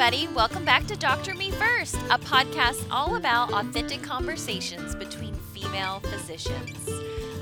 everybody. Welcome back to Doctor Me First, a podcast all about authentic conversations between female physicians.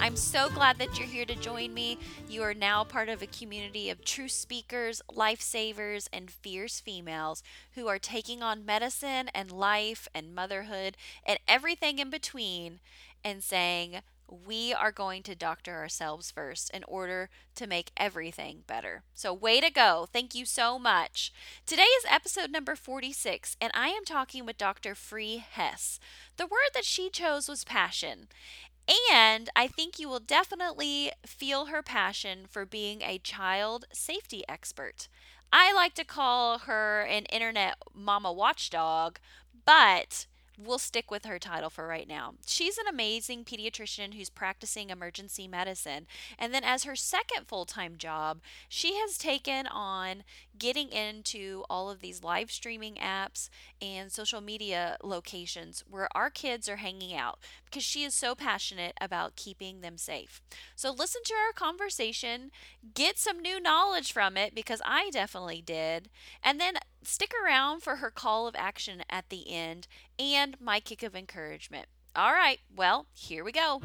I'm so glad that you're here to join me. You are now part of a community of true speakers, lifesavers, and fierce females who are taking on medicine and life and motherhood and everything in between and saying, we are going to doctor ourselves first in order to make everything better. So, way to go. Thank you so much. Today is episode number 46, and I am talking with Dr. Free Hess. The word that she chose was passion. And I think you will definitely feel her passion for being a child safety expert. I like to call her an internet mama watchdog, but we'll stick with her title for right now. She's an amazing pediatrician who's practicing emergency medicine. And then, as her second full time job, she has taken on getting into all of these live streaming apps and social media locations where our kids are hanging out because she is so passionate about keeping them safe. So, listen to our conversation, get some new knowledge from it because I definitely did, and then stick around for her call of action at the end and my kick of encouragement. All right, well, here we go.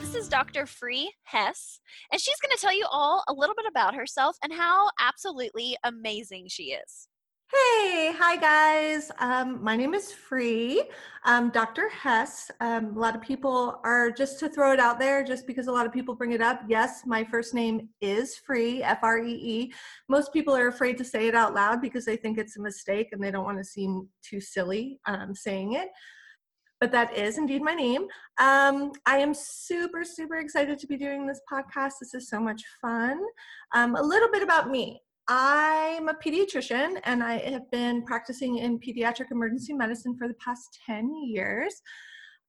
This is Dr. Free Hess, and she's going to tell you all a little bit about herself and how absolutely amazing she is. Hey, hi guys. Um, my name is Free. Um, Dr. Hess. Um, a lot of people are just to throw it out there, just because a lot of people bring it up. Yes, my first name is Free, F R E E. Most people are afraid to say it out loud because they think it's a mistake and they don't want to seem too silly um, saying it. But that is indeed my name. Um, I am super, super excited to be doing this podcast. This is so much fun. Um, a little bit about me. I'm a pediatrician and I have been practicing in pediatric emergency medicine for the past 10 years.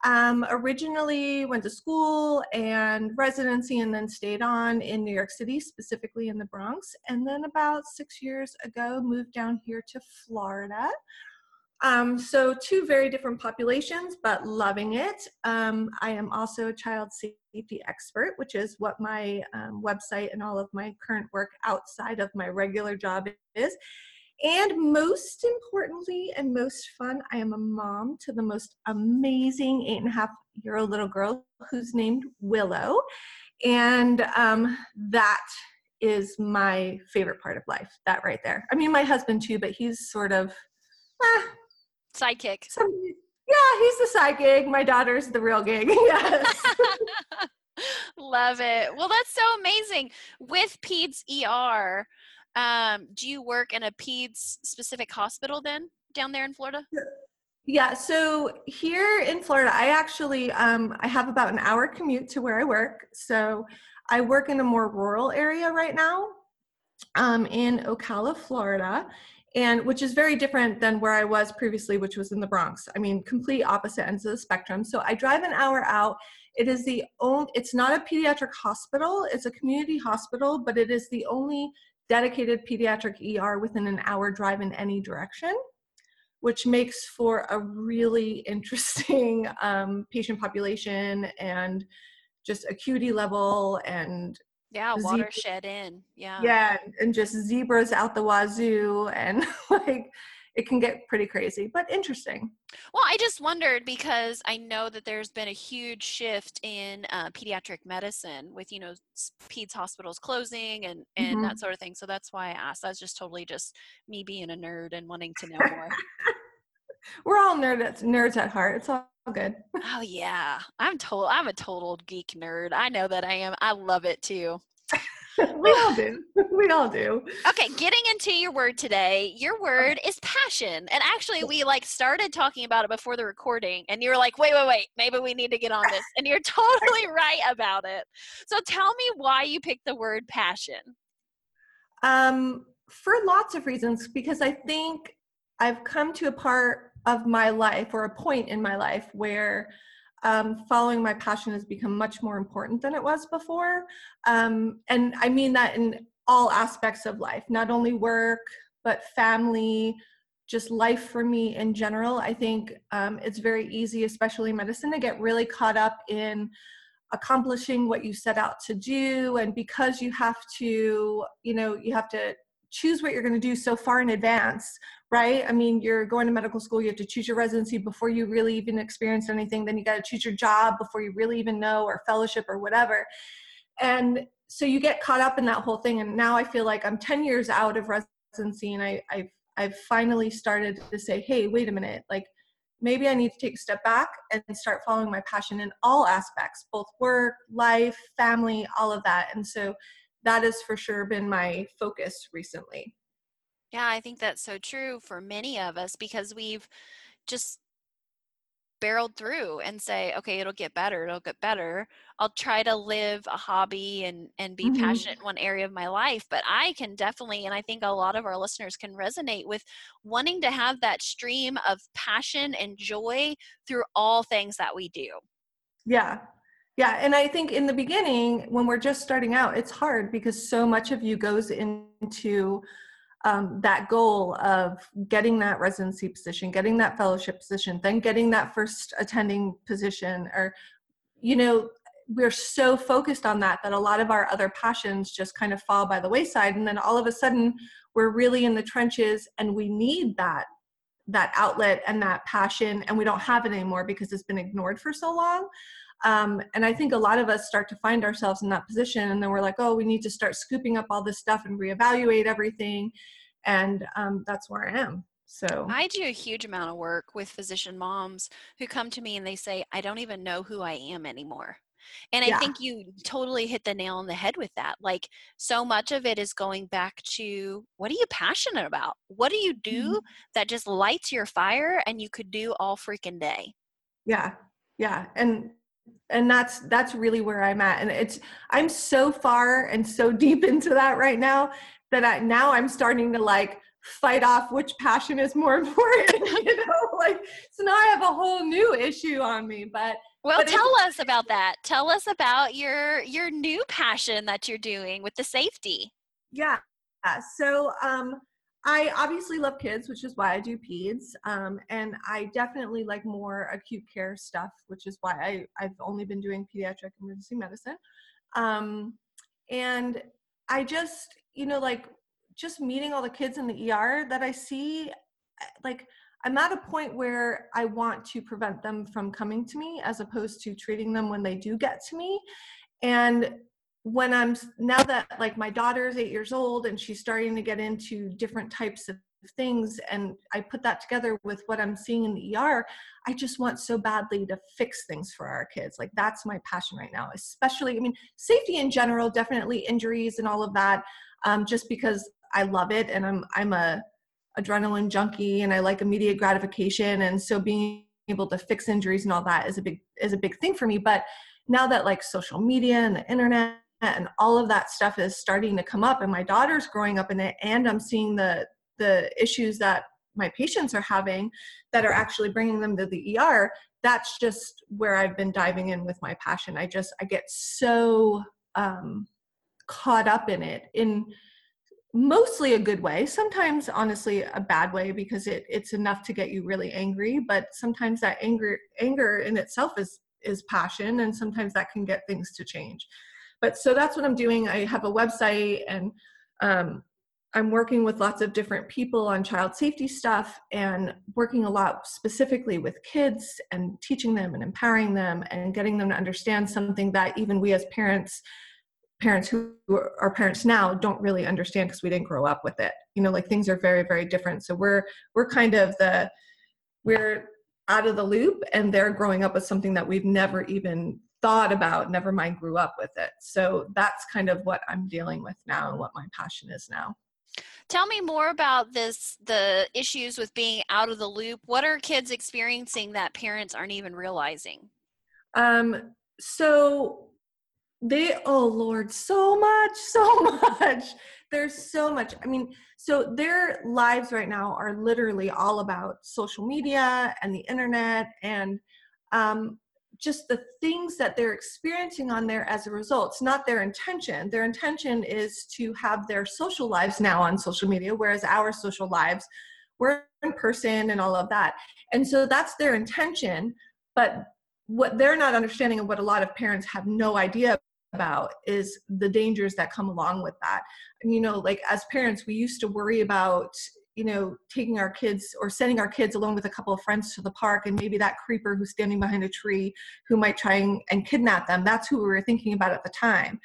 Um, originally went to school and residency and then stayed on in New York City, specifically in the Bronx. And then about six years ago, moved down here to Florida um, so two very different populations, but loving it. Um, I am also a child safety expert, which is what my um, website and all of my current work outside of my regular job is. And most importantly and most fun, I am a mom to the most amazing eight and a half year old little girl who's named Willow. And um, that is my favorite part of life, that right there. I mean, my husband too, but he's sort of, eh, Sidekick. yeah, he's the side gig. My daughter's the real gig. Yes. Love it. Well, that's so amazing. With PEDS ER, um, do you work in a PEDS specific hospital then down there in Florida? Yeah, so here in Florida, I actually um, I have about an hour commute to where I work. So I work in a more rural area right now um, in Ocala, Florida, and which is very different than where I was previously, which was in the Bronx. I mean, complete opposite ends of the spectrum. So I drive an hour out. It is the only, it's not a pediatric hospital, it's a community hospital, but it is the only dedicated pediatric ER within an hour drive in any direction, which makes for a really interesting um, patient population and just acuity level and yeah, watershed in. Yeah. Yeah, and just zebras out the wazoo and like it can get pretty crazy, but interesting. Well, I just wondered because I know that there's been a huge shift in uh, pediatric medicine with you know peds hospitals closing and and mm-hmm. that sort of thing. So that's why I asked. That's just totally just me being a nerd and wanting to know more. We're all nerds nerds at heart. It's all good. oh yeah, I'm total. I'm a total geek nerd. I know that I am. I love it too. we all do. We all do. Okay, getting into your word today. Your word is passion. And actually we like started talking about it before the recording and you were like, "Wait, wait, wait. Maybe we need to get on this." And you're totally right about it. So tell me why you picked the word passion. Um for lots of reasons because I think I've come to a part of my life or a point in my life where um, following my passion has become much more important than it was before. Um, and I mean that in all aspects of life, not only work, but family, just life for me in general. I think um, it's very easy, especially in medicine, to get really caught up in accomplishing what you set out to do. And because you have to, you know, you have to choose what you're going to do so far in advance right? I mean you're going to medical school you have to choose your residency before you really even experience anything. Then you got to choose your job before you really even know or fellowship or whatever. And so you get caught up in that whole thing and now i feel like i'm 10 years out of residency and I, i've i've finally started to say hey wait a minute like maybe i need to take a step back and start following my passion in all aspects both work life family all of that. And so that has for sure been my focus recently yeah i think that's so true for many of us because we've just barreled through and say okay it'll get better it'll get better. I'll try to live a hobby and and be mm-hmm. passionate in one area of my life but i can definitely and i think a lot of our listeners can resonate with wanting to have that stream of passion and joy through all things that we do. Yeah. Yeah and i think in the beginning when we're just starting out it's hard because so much of you goes into um, that goal of getting that residency position, getting that fellowship position, then getting that first attending position, or, you know, we're so focused on that that a lot of our other passions just kind of fall by the wayside. And then all of a sudden, we're really in the trenches and we need that that outlet and that passion and we don't have it anymore because it's been ignored for so long um, and i think a lot of us start to find ourselves in that position and then we're like oh we need to start scooping up all this stuff and reevaluate everything and um, that's where i am so i do a huge amount of work with physician moms who come to me and they say i don't even know who i am anymore and I yeah. think you totally hit the nail on the head with that. Like, so much of it is going back to what are you passionate about? What do you do mm-hmm. that just lights your fire and you could do all freaking day? Yeah. Yeah. And and that's that's really where i'm at. And it's i'm so far and so deep into that right now that i now i'm starting to like fight off which passion is more important you know? Like so now i have a whole new issue on me but well but tell us about that. Tell us about your your new passion that you're doing with the safety. Yeah. So um I obviously love kids, which is why I do peds. Um, and I definitely like more acute care stuff, which is why I, I've only been doing pediatric emergency medicine. Um, and I just, you know, like just meeting all the kids in the ER that I see, eh, like, I'm at a point where I want to prevent them from coming to me as opposed to treating them when they do get to me. And when I'm now that like my daughter is eight years old and she's starting to get into different types of things and I put that together with what I'm seeing in the ER, I just want so badly to fix things for our kids. Like that's my passion right now, especially, I mean, safety in general, definitely injuries and all of that, um, just because I love it and I'm, I'm a adrenaline junkie and I like immediate gratification. And so being able to fix injuries and all that is a big, is a big thing for me. But now that like social media and the internet and all of that stuff is starting to come up and my daughter's growing up in it and i'm seeing the the issues that my patients are having that are actually bringing them to the er that's just where i've been diving in with my passion. I just i get so um caught up in it in mostly a good way sometimes honestly a bad way because it it's enough to get you really angry but sometimes that anger anger in itself is is passion and sometimes that can get things to change but so that's what i'm doing. I have a website and um, i'm working with lots of different people on child safety stuff and working a lot specifically with kids and teaching them and empowering them and getting them to understand something that even we as parents parents who are parents now don't really understand because we didn't grow up with it. You know like things are very very different. So we're we're kind of the we're out of the loop and they're growing up with something that we've never even thought about, never mind grew up with it. So that's kind of what I'm dealing with now and what my passion is now. Tell me more about this the issues with being out of the loop. What are kids experiencing that parents aren't even realizing? Um so they oh lord so much so much there's so much i mean so their lives right now are literally all about social media and the internet and um, just the things that they're experiencing on there as a result. It's not their intention. Their intention is to have their social lives now on social media, whereas our social lives, we're in person and all of that. And so that's their intention. But what they're not understanding and what a lot of parents have no idea about is the dangers that come along with that. And, you know, like as parents, we used to worry about, you know, taking our kids or sending our kids along with a couple of friends to the park and maybe that creeper who's standing behind a tree who might try and, and kidnap them. That's who we were thinking about at the time.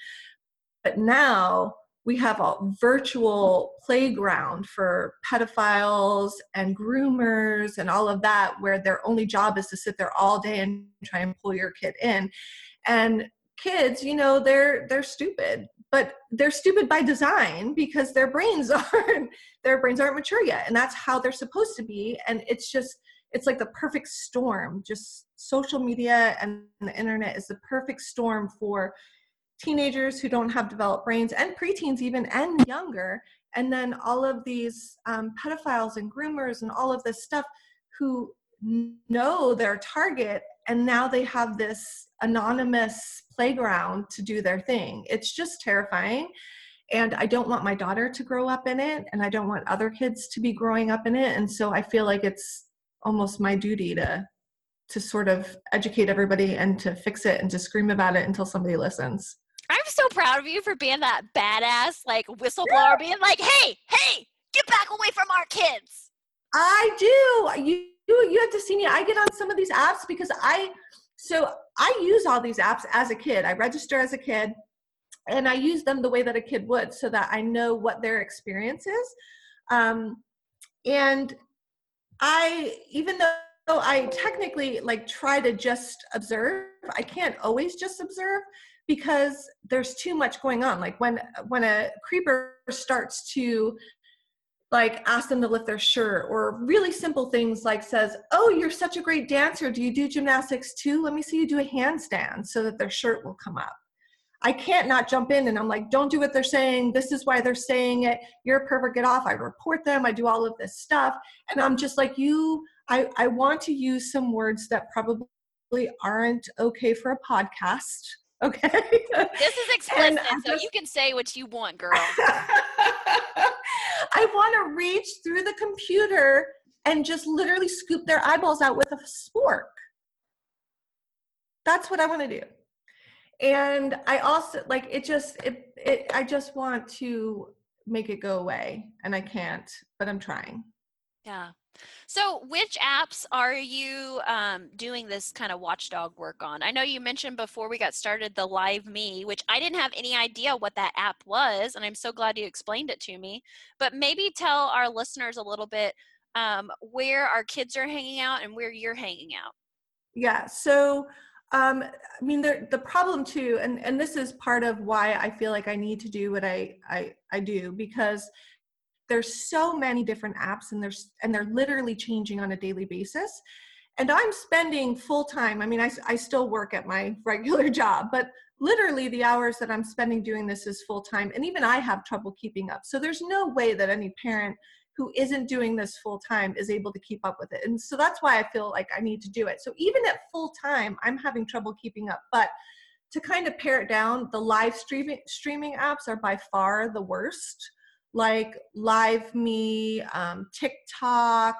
But now we have a virtual playground for pedophiles and groomers and all of that where their only job is to sit there all day and try and pull your kid in and kids you know they're they're stupid but they're stupid by design because their brains aren't their brains aren't mature yet. And that's how they're supposed to be. And it's just it's like the perfect storm. Just social media and the internet is the perfect storm for teenagers who don't have developed brains and preteens even and younger. And then all of these um, pedophiles and groomers and all of this stuff who know their target and now they have this anonymous playground to do their thing. It's just terrifying. And i don't want my daughter to grow up in it and i don't want other kids to be growing up in it. And so i feel like it's almost my duty to to sort of educate everybody and to fix it and to scream about it until somebody listens. I'm so proud of you for being that badass, like whistleblower, being like, "Hey, hey, get back away from our kids." I do. You you you have to see me. I get on some of these apps because I so I use all these apps as a kid. I register as a kid, and I use them the way that a kid would, so that I know what their experience is. Um, and I, even though I technically like try to just observe, I can't always just observe because there's too much going on like when when a creeper starts to like ask them to lift their shirt or really simple things like says oh you're such a great dancer. Do you do gymnastics too? Let me see you do a handstand so that their shirt will come up. I can't not jump in and i'm like don't do what they're saying. This is why they're saying it. You're a pervert. Get off. I report them. I do all of this stuff. And i'm just like you i i want to use some words that probably aren't okay for a podcast Okay. This is explicit, so you can say what you want, girl. I want to reach through the computer and just literally scoop their eyeballs out with a spork. That's what I want to do. And I also like it just it, it I just want to make it go away and I can't, but I'm trying. Yeah. So, which apps are you um, doing this kind of watchdog work on? I know you mentioned before we got started the Live Me, which I didn't have any idea what that app was, and I'm so glad you explained it to me. But maybe tell our listeners a little bit um, where our kids are hanging out and where you're hanging out. Yeah. So, um, I mean, the the problem too, and and this is part of why I feel like I need to do what I I I do because there's so many different apps and there's and they're literally changing on a daily basis. And i'm spending full time i mean I, I still work at my regular job but literally the hours that i'm spending doing this is full time and even i have trouble keeping up. So there's no way that any parent who isn't doing this full time is able to keep up with it. And so that's why i feel like i need to do it. So even at full time i'm having trouble keeping up but to kind of pare it down the live streaming streaming apps are by far the worst like Live Me, um, TikTok,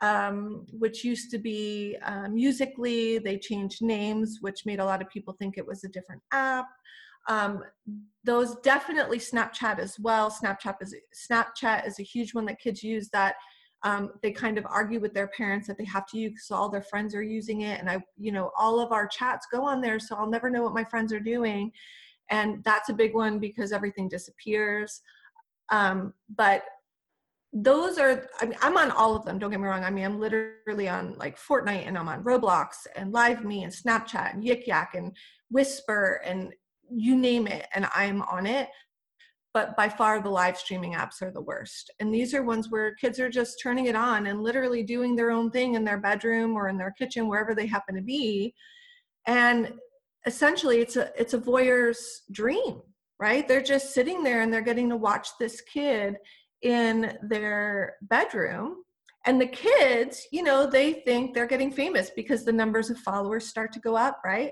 um, which used to be uh, Musical.ly. They changed names, which made a lot of people think it was a different app. Um, those definitely Snapchat as well. Snapchat is Snapchat is a huge one that kids use that um, they kind of argue with their parents that they have to use because all their friends are using it and i you know all of our chats go on there so i'll never know what my friends are doing and that's a big one because everything disappears um, but those are I mean, i'm on all of them don't get me wrong. I mean i'm literally on like fortnite and i'm on roblox and live me and snapchat and yik yak and whisper and you name it and i'm on it. But by far the live streaming apps are the worst. And these are ones where kids are just turning it on and literally doing their own thing in their bedroom or in their kitchen wherever they happen to be. And essentially it's a it's a voyeur's dream right? They're just sitting there and they're getting to watch this kid in their bedroom. And the kids, you know, they think they're getting famous because the numbers of followers start to go up, right?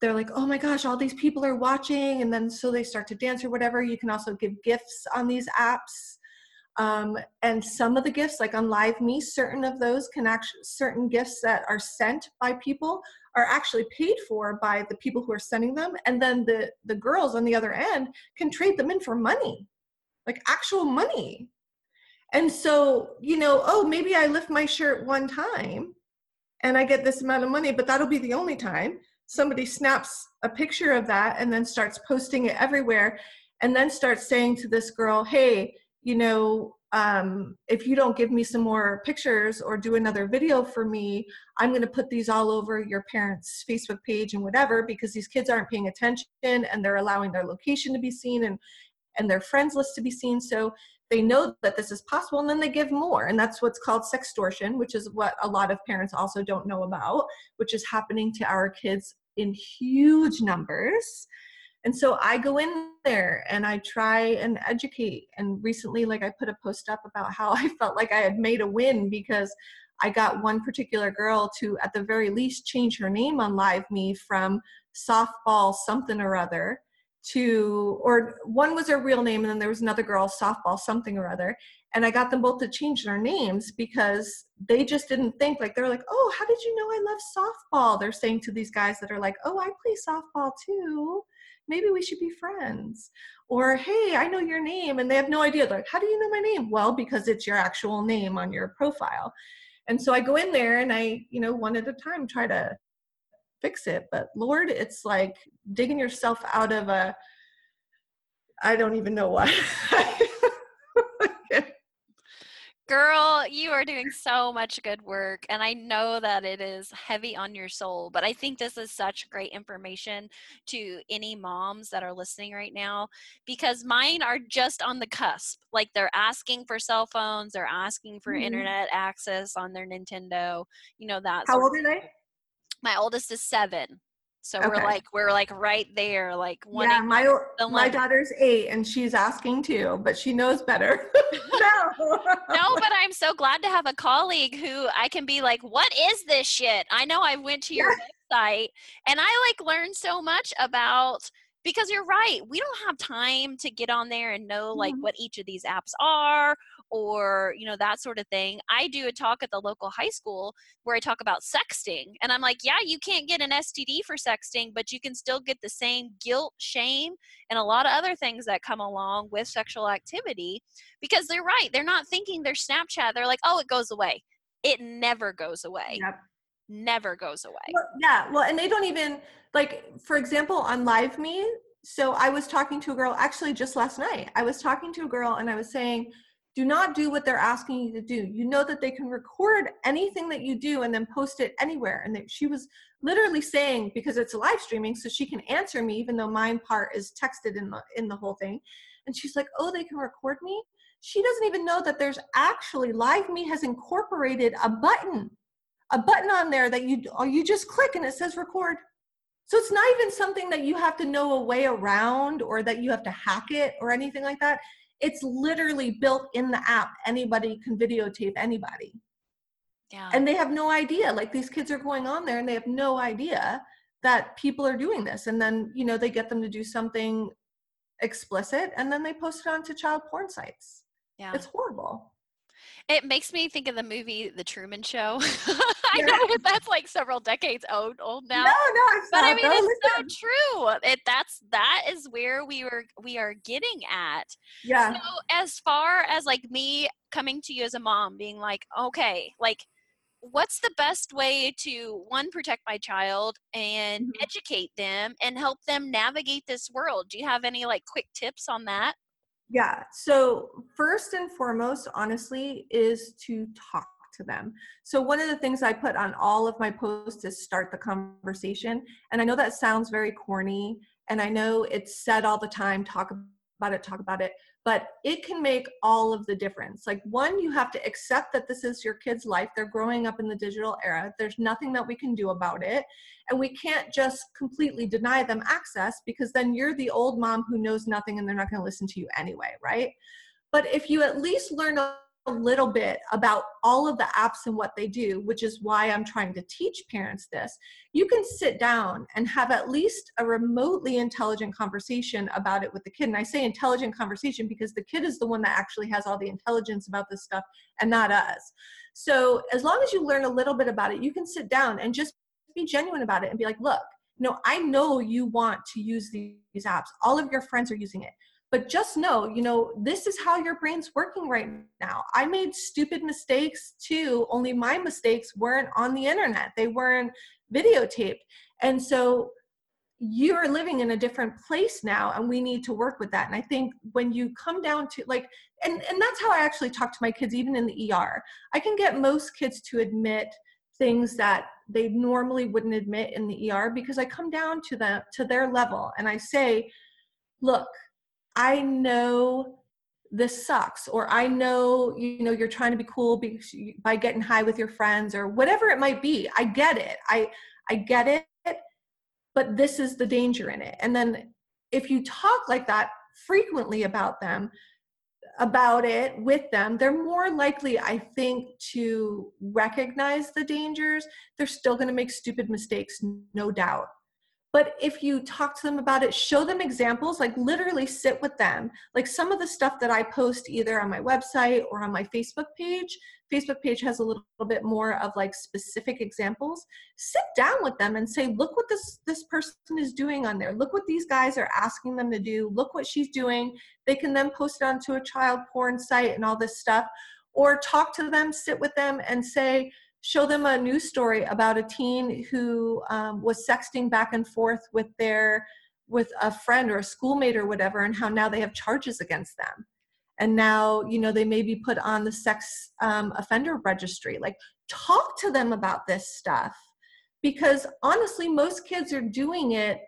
They're like, oh my gosh, all these people are watching. And then so they start to dance or whatever. You can also give gifts on these apps. Um, and some of the gifts, like on Live Me, certain of those can actually, certain gifts that are sent by people are actually paid for by the people who are sending them and then the the girls on the other end can trade them in for money like actual money. And so you know oh maybe i lift my shirt one time and i get this amount of money but that'll be the only time. Somebody snaps a picture of that and then starts posting it everywhere and then starts saying to this girl hey you know um, if you don't give me some more pictures or do another video for me, I'm going to put these all over your parents' Facebook page and whatever because these kids aren't paying attention and they're allowing their location to be seen and and their friends list to be seen. So they know that this is possible and then they give more. And that's what's called sextortion, which is what a lot of parents also don't know about, which is happening to our kids in huge numbers and so i go in there and i try and educate. And recently like i put a post up about how i felt like i had made a win because i got one particular girl to at the very least change her name on live me from softball something or other to or one was her real name and then there was another girl softball something or other. And i got them both to change their names because they just didn't think like they're like oh how did you know i love softball? They're saying to these guys that are like oh i play softball too maybe we should be friends or hey i know your name and they have no idea. They're like how do you know my name? Well because it's your actual name on your profile. And so i go in there and i you know one at a time try to fix it but lord it's like digging yourself out of a i don't even know what Girl, you are doing so much good work, and I know that it is heavy on your soul. But I think this is such great information to any moms that are listening right now because mine are just on the cusp. Like they're asking for cell phones, they're asking for mm-hmm. internet access on their Nintendo. You know that. How old are they? My oldest is seven. So okay. we're like we're like right there, like yeah. My my daughter's eight, and she's asking too, but she knows better. no, no, but I'm so glad to have a colleague who I can be like, "What is this shit?" I know I went to your website, and I like learned so much about because you're right we don't have time to get on there and know like mm-hmm. what each of these apps are or you know that sort of thing i do a talk at the local high school where i talk about sexting and i'm like yeah you can't get an std for sexting but you can still get the same guilt shame and a lot of other things that come along with sexual activity because they're right they're not thinking their snapchat they're like oh it goes away. It never goes away. Yep. never goes away. Well, yeah well and they don't even like for example on live me so i was talking to a girl actually just last night i was talking to a girl and i was saying do not do what they're asking you to do. You know that they can record anything that you do and then post it anywhere. And that she was literally saying because it's live streaming so she can answer me even though my part is texted in the in the whole thing. And she's like oh they can record me? She doesn't even know that there's actually live me has incorporated a button a button on there that you or you just click and it says record. So it's not even something that you have to know a way around or that you have to hack it or anything like that. It's literally built in the app. Anybody can videotape anybody. Yeah. And they have no idea. Like these kids are going on there and they have no idea that people are doing this. And then, you know, they get them to do something explicit and then they post it onto child porn sites. Yeah. It's horrible. It makes me think of the movie The Truman Show. I know that's like several decades old old now. No, no, it's but not. I mean, it's listen. so true. It that's that is where we were we are getting at. Yeah. So as far as like me coming to you as a mom, being like, okay, like what's the best way to one protect my child and mm-hmm. educate them and help them navigate this world do you have any like quick tips on that yeah. So, first and foremost, honestly, is to talk to them. So, one of the things I put on all of my posts is start the conversation. And I know that sounds very corny, and I know it's said all the time talk about it, talk about it but it can make all of the difference. Like, one, you have to accept that this is your kid's life. They're growing up in the digital era. There's nothing that we can do about it. And we can't just completely deny them access because then you're the old mom who knows nothing and they're not going to listen to you anyway, right? But if you at least learn a little bit about all of the apps and what they do, which is why I'm trying to teach parents this, you can sit down and have at least a remotely intelligent conversation about it with the kid. And I say intelligent conversation because the kid is the one that actually has all the intelligence about this stuff and not us. So as long as you learn a little bit about it, you can sit down and just be genuine about it and be like, look, no, I know you want to use these apps. All of your friends are using it. But just know, you know, this is how your brain's working right now. I made stupid mistakes too, only my mistakes weren't on the internet, they weren't videotaped. And so you're living in a different place now and we need to work with that and i think when you come down to like and and that's how i actually talk to my kids even in the er i can get most kids to admit things that they normally wouldn't admit in the er because i come down to them to their level and i say look i know this sucks or i know you know you're trying to be cool by getting high with your friends or whatever it might be. I get it. I i get it but this is the danger in it. And then if you talk like that frequently about them about it with them they're more likely i think to recognize the dangers. They're still going to make stupid mistakes no doubt but if you talk to them about it show them examples like literally sit with them. Like some of the stuff that i post either on my website or on my facebook page facebook page has a little, bit more of like specific examples. Sit down with them and say look what this this person is doing on there. Look what these guys are asking them to do. Look what she's doing. They can then post it onto a child porn site and all this stuff. Or talk to them sit with them and say show them a news story about a teen who um, was sexting back and forth with their with a friend or a schoolmate or whatever and how now they have charges against them. And now you know they may be put on the sex um, offender registry. Like talk to them about this stuff because honestly most kids are doing it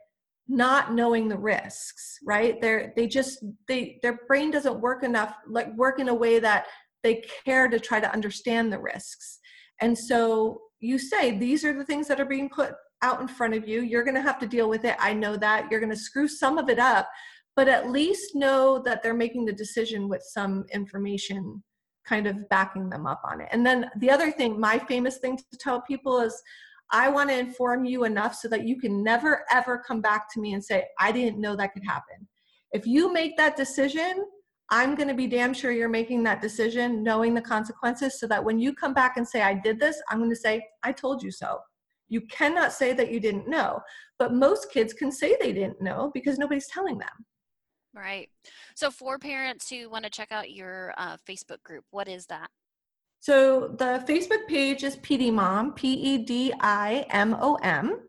not knowing the risks right? They're they just they their brain doesn't work enough like work in a way that they care to try to understand the risks and so you say, these are the things that are being put out in front of you. You're going to have to deal with it. I know that. You're going to screw some of it up, but at least know that they're making the decision with some information kind of backing them up on it. And then the other thing, my famous thing to tell people is, I want to inform you enough so that you can never ever come back to me and say, I didn't know that could happen. If you make that decision, I'm going to be damn sure you're making that decision knowing the consequences so that when you come back and say, I did this, I'm going to say, I told you so. You cannot say that you didn't know. But most kids can say they didn't know because nobody's telling them. Right. So, for parents who want to check out your uh, Facebook group, what is that? So, the Facebook page is PediMom, P E D I M O M.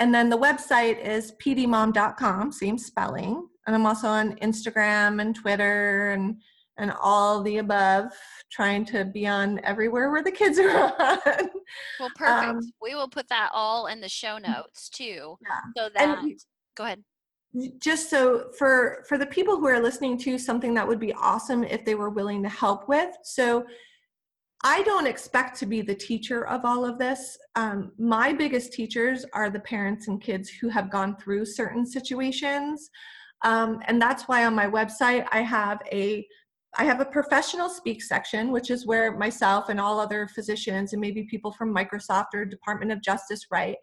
And then the website is pedimom.com, same spelling and I'm also on Instagram and Twitter and and all the above, trying to be on everywhere where the kids are on. Well, perfect. Um, we will put that all in the show notes too, yeah. so that. And go ahead. Just so for for the people who are listening to something that would be awesome if they were willing to help with. So I don't expect to be the teacher of all of this. Um, my biggest teachers are the parents and kids who have gone through certain situations. Um, and that's why on my website I have a I have a professional speak section, which is where myself and all other physicians and maybe people from Microsoft or Department of Justice write.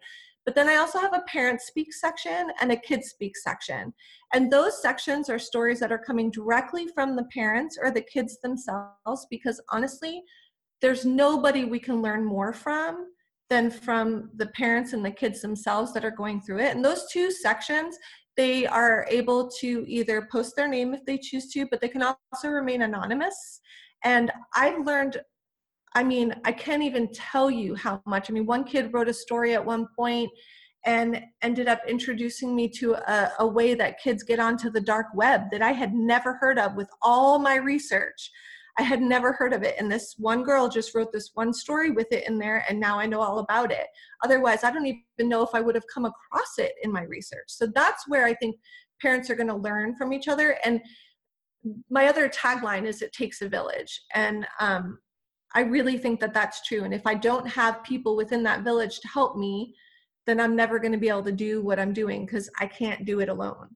But then I also have a parent speak section and a kid speak section. And those sections are stories that are coming directly from the parents or the kids themselves because honestly, there's nobody we can learn more from than from the parents and the kids themselves that are going through it. And those two sections, they are able to either post their name if they choose to, but they can also remain anonymous. And I've learned, I mean, I can't even tell you how much. I mean, one kid wrote a story at one point and ended up introducing me to a, a way that kids get onto the dark web that I had never heard of with all my research. I had never heard of it. And this one girl just wrote this one story with it in there, and now I know all about it. Otherwise, I don't even know if I would have come across it in my research. So that's where I think parents are going to learn from each other. And my other tagline is it takes a village. And um, I really think that that's true. And if I don't have people within that village to help me, then I'm never going to be able to do what I'm doing because I can't do it alone.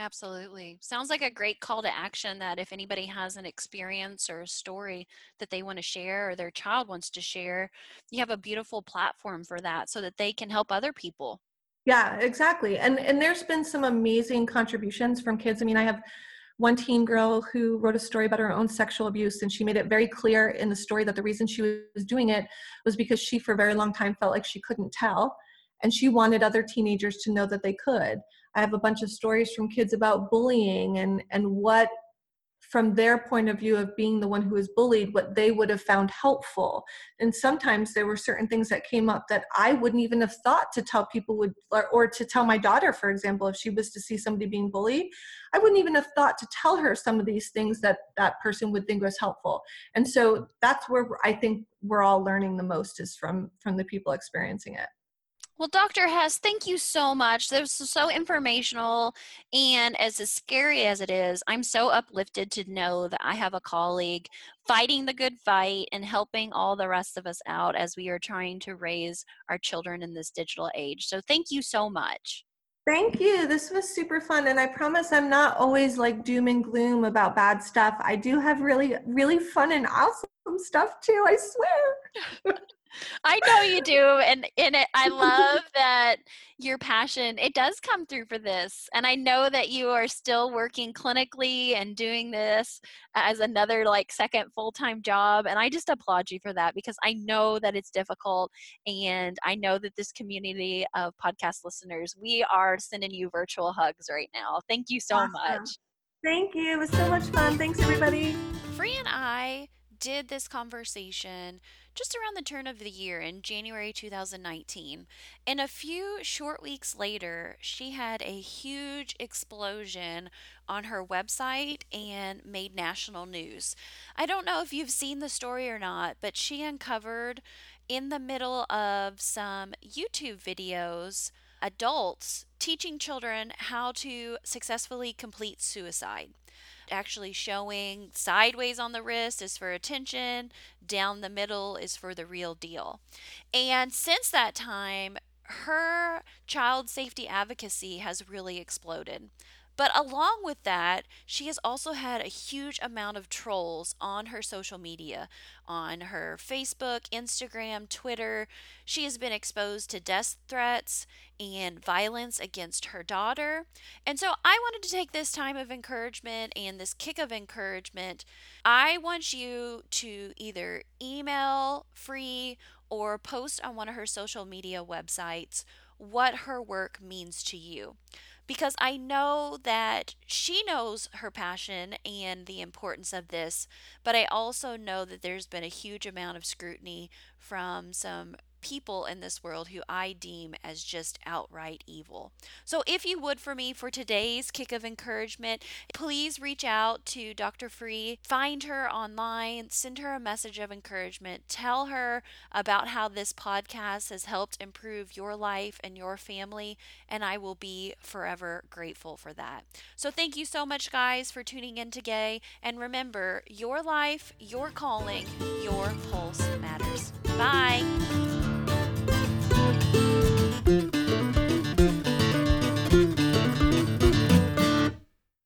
Absolutely. Sounds like a great call to action that if anybody has an experience or a story that they want to share or their child wants to share, you have a beautiful platform for that so that they can help other people. Yeah, exactly. And and there's been some amazing contributions from kids. I mean, I have one teen girl who wrote a story about her own sexual abuse, and she made it very clear in the story that the reason she was doing it was because she, for a very long time, felt like she couldn't tell. And she wanted other teenagers to know that they could. I have a bunch of stories from kids about bullying and, and what from their point of view of being the one who was bullied what they would have found helpful. And sometimes there were certain things that came up that i wouldn't even have thought to tell people would or, or, to tell my daughter for example if she was to see somebody being bullied. I wouldn't even have thought to tell her some of these things that that person would think was helpful. And so that's where i think we're all learning the most is from from the people experiencing it well, Dr. Hess, thank you so much. This was so informational. And as, as scary as it is, I'm so uplifted to know that I have a colleague fighting the good fight and helping all the rest of us out as we are trying to raise our children in this digital age. So thank you so much. Thank you. This was super fun. And I promise I'm not always like doom and gloom about bad stuff. I do have really, really fun and awesome stuff too. I swear. I know you do, and in it, I love that your passion it does come through for this, and I know that you are still working clinically and doing this as another like second full time job, and I just applaud you for that because I know that it's difficult, and I know that this community of podcast listeners we are sending you virtual hugs right now. Thank you so awesome. much. Thank you. It was so much fun. Thanks, everybody. Free and I did this conversation just around the turn of the year in January 2019. And a few short weeks later, she had a huge explosion on her website and made national news. I don't know if you've seen the story or not, but she uncovered in the middle of some YouTube videos adults teaching children how to successfully complete suicide actually showing sideways on the wrist is for attention, down the middle is for the real deal. And since that time, her child safety advocacy has really exploded. But along with that, she has also had a huge amount of trolls on her social media, on her Facebook, Instagram, Twitter. She has been exposed to death threats and violence against her daughter. And so I wanted to take this time of encouragement and this kick of encouragement. I want you to either email free or post on one of her social media websites what her work means to you because I know that she knows her passion and the importance of this, but I also know that there's been a huge amount of scrutiny from some people in this world who I deem as just outright evil. So, if you would for me for today's kick of encouragement, please reach out to Dr. Free, find her online, send her a message of encouragement, tell her about how this podcast has helped improve your life and your family, and I will be forever grateful for that. So, thank you so much, guys, for tuning in today. And remember, your life, your calling, your pulse matters. Bye.